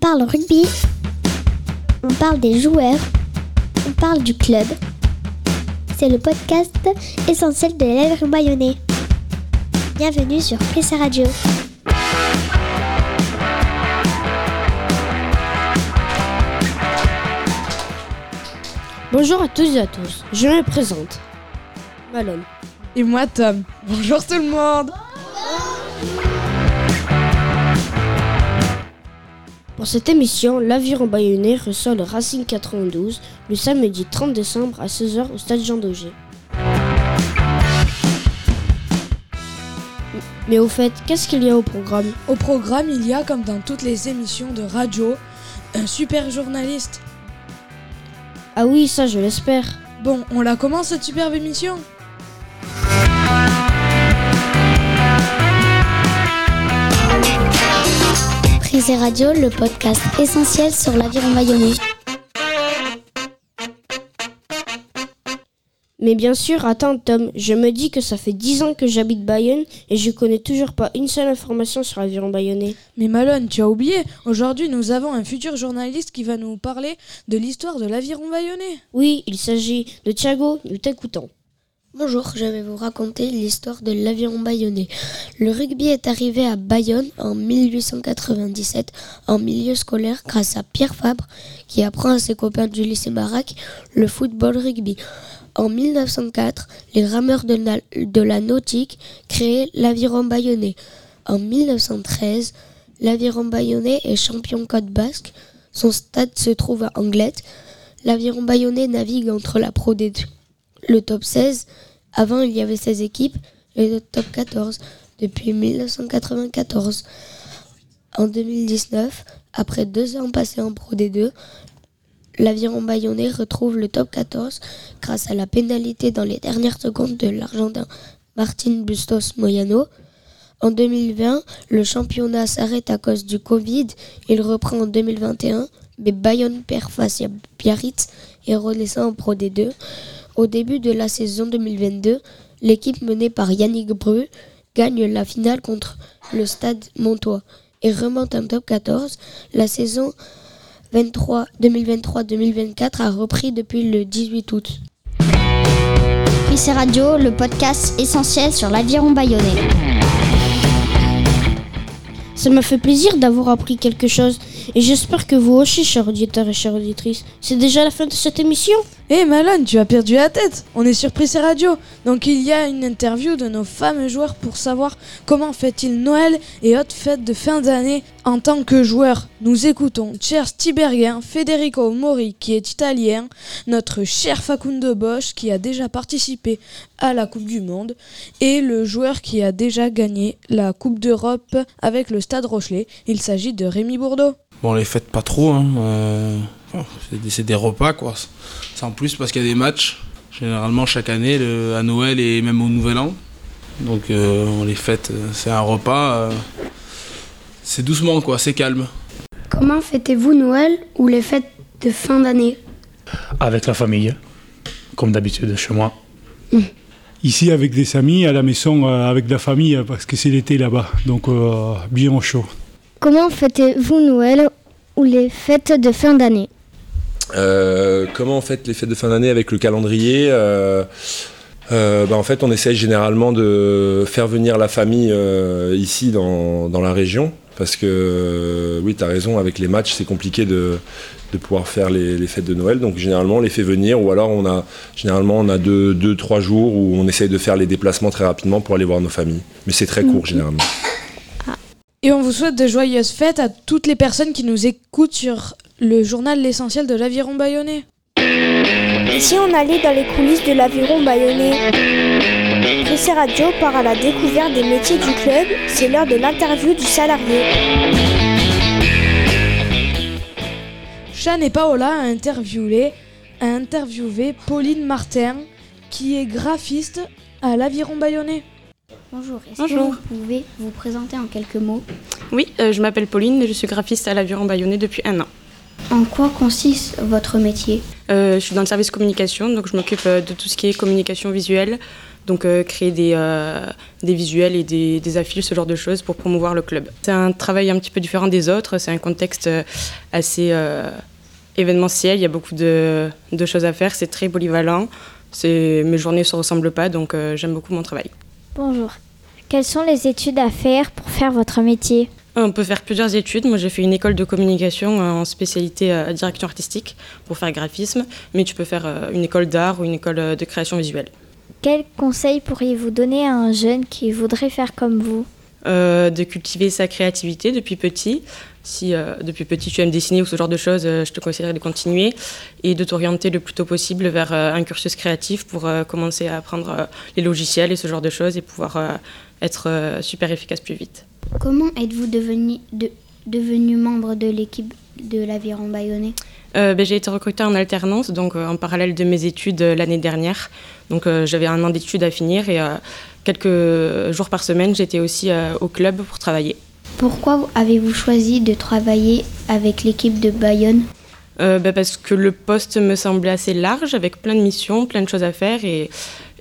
parle rugby, on parle des joueurs, on parle du club. C'est le podcast essentiel de l'élève bayonnais. Bienvenue sur Pressa Radio. Bonjour à tous et à tous, je me présente. Malone. Et moi Tom. Bonjour tout le monde Pour cette émission, l'Aviron Bayonnais reçoit le Racing 92 le samedi 30 décembre à 16h au stade Jean Daugé. Mais au fait, qu'est-ce qu'il y a au programme? Au programme, il y a, comme dans toutes les émissions de radio, un super journaliste. Ah oui, ça je l'espère. Bon, on la commence cette superbe émission? Prise Radio, le podcast essentiel sur l'aviron bayonnais. Mais bien sûr, attends Tom, je me dis que ça fait 10 ans que j'habite Bayonne et je connais toujours pas une seule information sur l'aviron bayonnais. Mais Malone, tu as oublié, aujourd'hui nous avons un futur journaliste qui va nous parler de l'histoire de l'aviron bayonnais. Oui, il s'agit de Thiago, nous t'écoutons. Bonjour, je vais vous raconter l'histoire de l'aviron bayonnais. Le rugby est arrivé à Bayonne en 1897 en milieu scolaire grâce à Pierre Fabre qui apprend à ses copains du lycée Marac le football rugby. En 1904, les rameurs de, la nautique créent l'aviron bayonnais. En 1913, l'aviron bayonnais est champion Côte Basque. Son stade se trouve à Anglette. L'aviron bayonnais navigue entre la Pro D2 le top 16. Avant, il y avait 16 équipes le top 14 depuis 1994. En 2019, après deux ans passés en Pro D2, l'aviron bayonnais retrouve le top 14 grâce à la pénalité dans les dernières secondes de l'Argentin Martin Bustos Moyano. En 2020, le championnat s'arrête à cause du Covid. Il reprend en 2021, mais Bayonne perd face à Biarritz et redescend en Pro D2. Au début de la saison 2022, l'équipe menée par Yannick Bru gagne la finale contre le Stade Montois et remonte en top 14. La saison 23 2023-2024 a repris depuis le 18 août. Prise Radio, le podcast essentiel sur l'aviron bayonnais. Ça m'a fait plaisir d'avoir appris quelque chose et j'espère que vous aussi, chers auditeurs et chères auditrices. C'est déjà la fin de cette émission? Hé Malone, tu as perdu la tête On est sur Presse Radio, donc il y a une interview de nos fameux joueurs pour savoir comment fait-il Noël et autres fêtes de fin d'année en tant que joueur. Nous écoutons Cher Tiberghien, Federico Mori qui est italien, notre cher Facundo Bosch qui a déjà participé à la Coupe du Monde et le joueur qui a déjà gagné la Coupe d'Europe avec le Stade Rochelet. Il s'agit de Rémi Bourdeau. Bon, on les fête pas trop. Hein. euh, bon, c'est des, repas, quoi. C'est en plus parce qu'il y a des matchs, généralement chaque année, le- à Noël et même au Nouvel An. Donc euh, on les fête, euh, c'est un repas. euh, c'est doucement, quoi, c'est calme. Comment fêtez-vous Noël ou les fêtes de fin d'année? Avec la famille, comme d'habitude chez moi. Ici avec des amis, à la maison euh, avec la famille, parce que c'est l'été là-bas, donc euh, bien au chaud. Comment fêtez-vous Noël ou les fêtes de fin d'année? Euh, comment on fête les fêtes de fin d'année avec le calendrier euh, euh, bah, En fait, on essaye généralement de faire venir la famille euh, ici dans, dans la région. Parce que, oui, tu as raison, avec les matchs, c'est compliqué de, de pouvoir faire les, les fêtes de Noël. Donc, généralement, on les fait venir. Ou alors, on a, généralement, on a deux, deux, trois jours où on essaye de faire les déplacements très rapidement pour aller voir nos familles. Mais c'est très court, généralement. Et on vous souhaite de joyeuses fêtes à toutes les personnes qui nous écoutent sur le journal L'essentiel de l'aviron bayonnais. Et si on allait dans les coulisses de l'aviron bayonnais Presse Radio part à la découverte des métiers du club, c'est l'heure de l'interview du salarié. Chan et Paola a interviewé, a interviewé Pauline Martin, qui est graphiste à l'aviron bayonnais. Bonjour, est-ce Bonjour. que vous pouvez vous présenter en quelques mots? Oui, euh, je m'appelle Pauline et je suis graphiste à l'Aviron Bayonnais depuis un an. En quoi consiste votre métier Euh, je suis dans le service communication, donc je m'occupe euh, de tout ce qui est communication visuelle, Donc euh, créer des, euh, des visuels et des, des affiches, ce genre de choses pour promouvoir le club. C'est un travail un petit peu différent des autres, c'est un contexte assez euh, événementiel, il y a beaucoup de, de choses à faire, c'est très polyvalent, mes journées ne se ressemblent pas, donc euh, j'aime beaucoup mon travail. Bonjour. Quelles sont les études à faire pour faire votre métier? On peut faire plusieurs études. Moi, j'ai fait une école de communication euh, en spécialité euh, direction artistique pour faire graphisme, mais tu peux faire euh, une école d'art ou une école euh, de création visuelle. Quels conseils pourriez-vous donner à un jeune qui voudrait faire comme vous? De cultiver sa créativité depuis petit. Si depuis petit tu aimes dessiner ou ce genre de choses, je te conseillerais de continuer et de t'orienter le plus tôt possible vers un cursus créatif pour commencer à apprendre les logiciels et ce genre de choses et pouvoir être super efficace plus vite. Comment êtes-vous devenu, de- devenu membre de l'équipe de l'Aviron Bayonnais? Euh, ben, j'ai été recrutée en alternance, donc euh, en parallèle de mes études euh, l'année dernière. Donc j'avais un an d'études à finir et quelques jours par semaine, j'étais aussi au club pour travailler. Pourquoi avez-vous choisi de travailler avec l'équipe de Bayonne? Ben, parce que le poste me semblait assez large, avec plein de missions, plein de choses à faire et,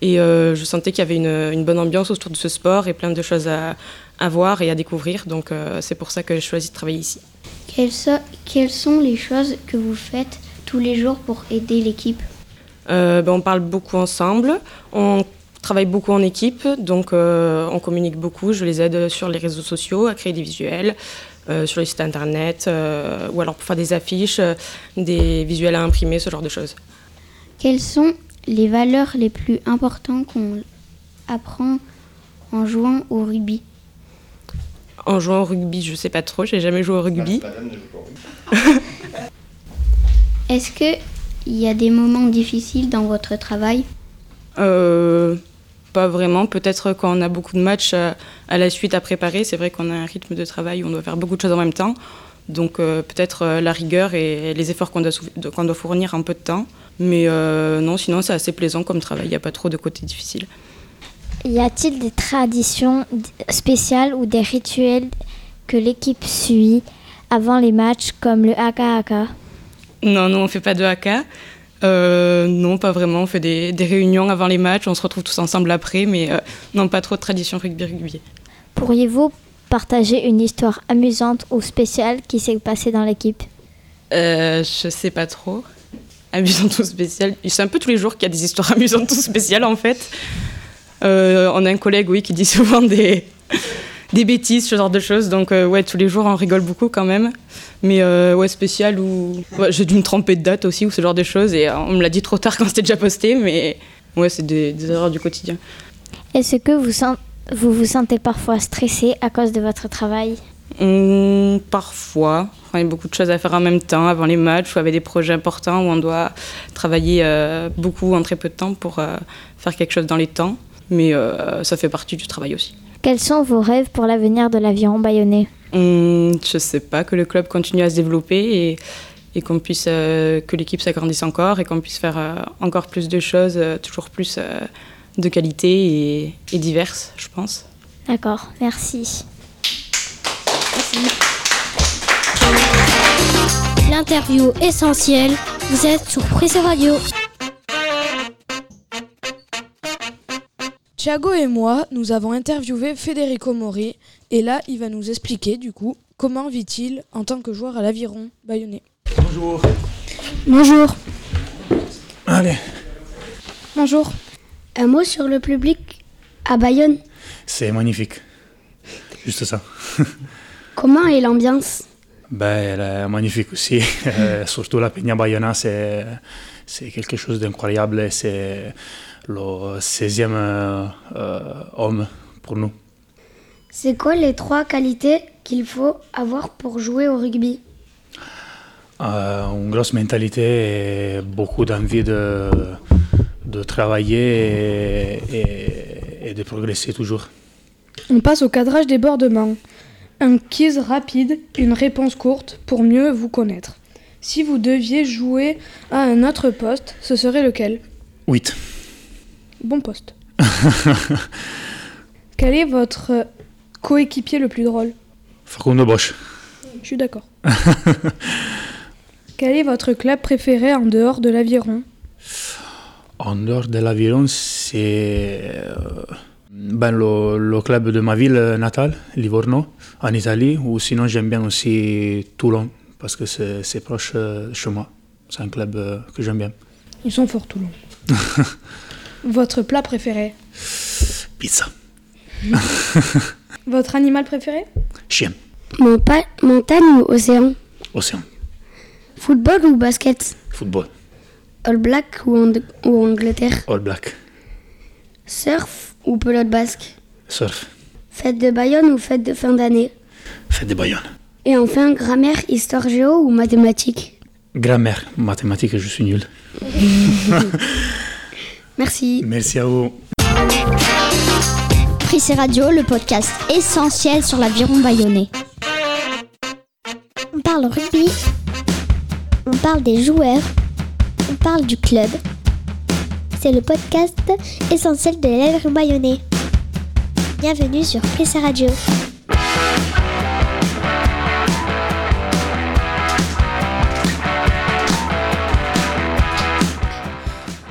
et je sentais qu'il y avait une, une bonne ambiance autour de ce sport et plein de choses à, à voir et à découvrir. Donc euh, c'est pour ça que j'ai choisi de travailler ici. quelles, so- quelles sont les choses que vous faites tous les jours pour aider l'équipe? Euh, ben, on parle beaucoup ensemble, on travaille beaucoup en équipe, donc euh, on communique beaucoup. Je les aide sur les réseaux sociaux à créer des visuels, euh, sur les sites internet, ou alors pour faire des affiches, des visuels à imprimer, ce genre de choses. Quelles sont les valeurs les plus importantes qu'on apprend en jouant au rugby? En jouant au rugby, je sais pas trop, j'ai jamais joué au rugby. Est-ce que il y a des moments difficiles dans votre travail? Euh, pas vraiment. Peut-être quand on a beaucoup de matchs à la suite à préparer, c'est vrai qu'on a un rythme de travail où on doit faire beaucoup de choses en même temps. Donc euh, peut-être euh, la rigueur et les efforts qu'on doit, fournir en peu de temps. Mais euh, non, sinon c'est assez plaisant comme travail. Il n'y a pas trop de côté difficile. Y a-t-il des traditions spéciales ou des rituels que l'équipe suit avant les matchs comme le haka haka Non, non, on fait pas de haka. Euh, non, pas vraiment. On fait des, des réunions avant les matchs. On se retrouve tous ensemble après. Mais euh, non, pas trop de tradition rugby-rugby. Pourriez-vous partager une histoire amusante ou spéciale qui s'est passée dans l'équipe? Euh, je sais pas trop. Amusante ou spéciale. C'est un peu tous les jours qu'il y a des histoires amusantes ou spéciales en fait. Euh, on a un collègue, oui, qui dit souvent des, des bêtises, ce genre de choses. Donc, euh, ouais, tous les jours, on rigole beaucoup quand même. Mais euh, ouais, spécial ou. ouais, J'ai dû me tromper de date aussi ou ce genre de choses. Et on me l'a dit trop tard quand c'était déjà posté. Mais ouais, c'est des, des erreurs du quotidien. Est-ce que vous, vous vous sentez parfois stressé à cause de votre travail? Hum, parfois, il y a beaucoup de choses à faire en même temps avant les matchs ou avec des projets importants où on doit travailler euh, beaucoup en très peu de temps pour euh, faire quelque chose dans les temps. Mais euh, ça fait partie du travail aussi. Quels sont vos rêves pour l'avenir de l'aviron bayonnais Hum, je sais pas, que le club continue à se développer et, et qu'on puisse, euh, que l'équipe s'agrandisse encore et qu'on puisse faire euh, encore plus de choses, toujours plus de qualité et, et diverses, je pense. D'accord, merci. L'interview essentielle, vous êtes sur Prissé Radio. Thiago et moi, nous avons interviewé Federico Mori et là, il va nous expliquer du coup comment vit-il en tant que joueur à l'aviron bayonnais. Bonjour. Bonjour. Allez. Bonjour. Un mot sur le public à Bayonne. C'est magnifique. Juste ça. Comment est l'ambiance? Ben, elle est magnifique aussi. Euh, surtout la Peña Bayona, c'est, c'est quelque chose d'incroyable. C'est le 16e euh, euh, homme pour nous. C'est quoi les trois qualités qu'il faut avoir pour jouer au rugby? Euh, une grosse mentalité et beaucoup d'envie de, de travailler et, et- et de progresser toujours. On passe au cadrage des bordements. Un quiz rapide, une réponse courte pour mieux vous connaître. Si vous deviez jouer à un autre poste, ce serait lequel? 8. Bon poste. Quel est votre coéquipier le plus drôle? Facundo Bosch. Je suis d'accord. Quel est votre club préféré en dehors de l'aviron? En dehors de l'aviron, c'est euh, ben, le, le club de ma ville natale, Livorno, en Italie, ou sinon j'aime bien aussi Toulon, parce que c'est c'est proche euh, de chez moi. C'est un club euh, que j'aime bien. Ils sont forts Toulon. Votre plat préféré? Pizza. Votre animal préféré? Chien. Monta- montagne ou océan? Océan. Football ou basket? Football. All Black ou Angleterre? All Black. Surf ou pelote basque Surf. Fête de Bayonne ou fête de fin d'année Fête de Bayonne. Et enfin, grammaire, histoire géo ou mathématiques Grammaire. Mathématiques, je suis nul. Merci. Merci à vous. Prissé Radio, le podcast essentiel sur l'aviron bayonnais. On parle rugby, on parle des joueurs, on parle du club. C'est le podcast essentiel de l'Aviron Bayonnais. Bienvenue sur Prissa Radio.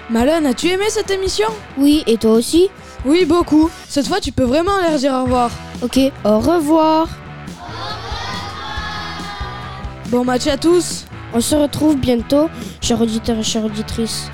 Malone, as-tu aimé cette émission? Oui, et toi aussi? Oui, beaucoup. Cette fois, tu peux vraiment leur dire au revoir. Ok, au revoir. Bon match à tous. On se retrouve bientôt, chers auditeurs et chères auditrices.